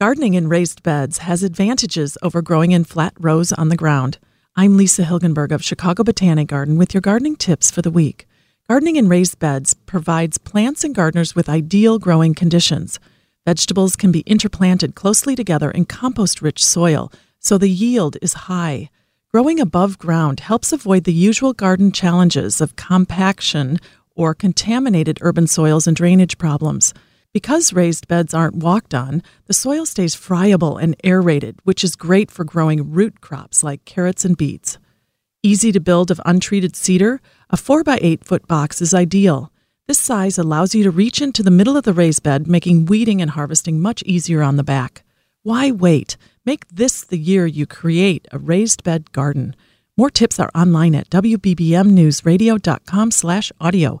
Gardening in raised beds has advantages over growing in flat rows on the ground. I'm Lisa Hilgenberg of Chicago Botanic Garden with your gardening tips for the week. Gardening in raised beds provides plants and gardeners with ideal growing conditions. Vegetables can be interplanted closely together in compost rich soil, so the yield is high. Growing above ground helps avoid the usual garden challenges of compaction or contaminated urban soils and drainage problems. Because raised beds aren't walked on, the soil stays friable and aerated, which is great for growing root crops like carrots and beets. Easy to build of untreated cedar, a 4 by 8 foot box is ideal. This size allows you to reach into the middle of the raised bed, making weeding and harvesting much easier on the back. Why wait? Make this the year you create a raised bed garden. More tips are online at wbbmnewsradio.com/audio.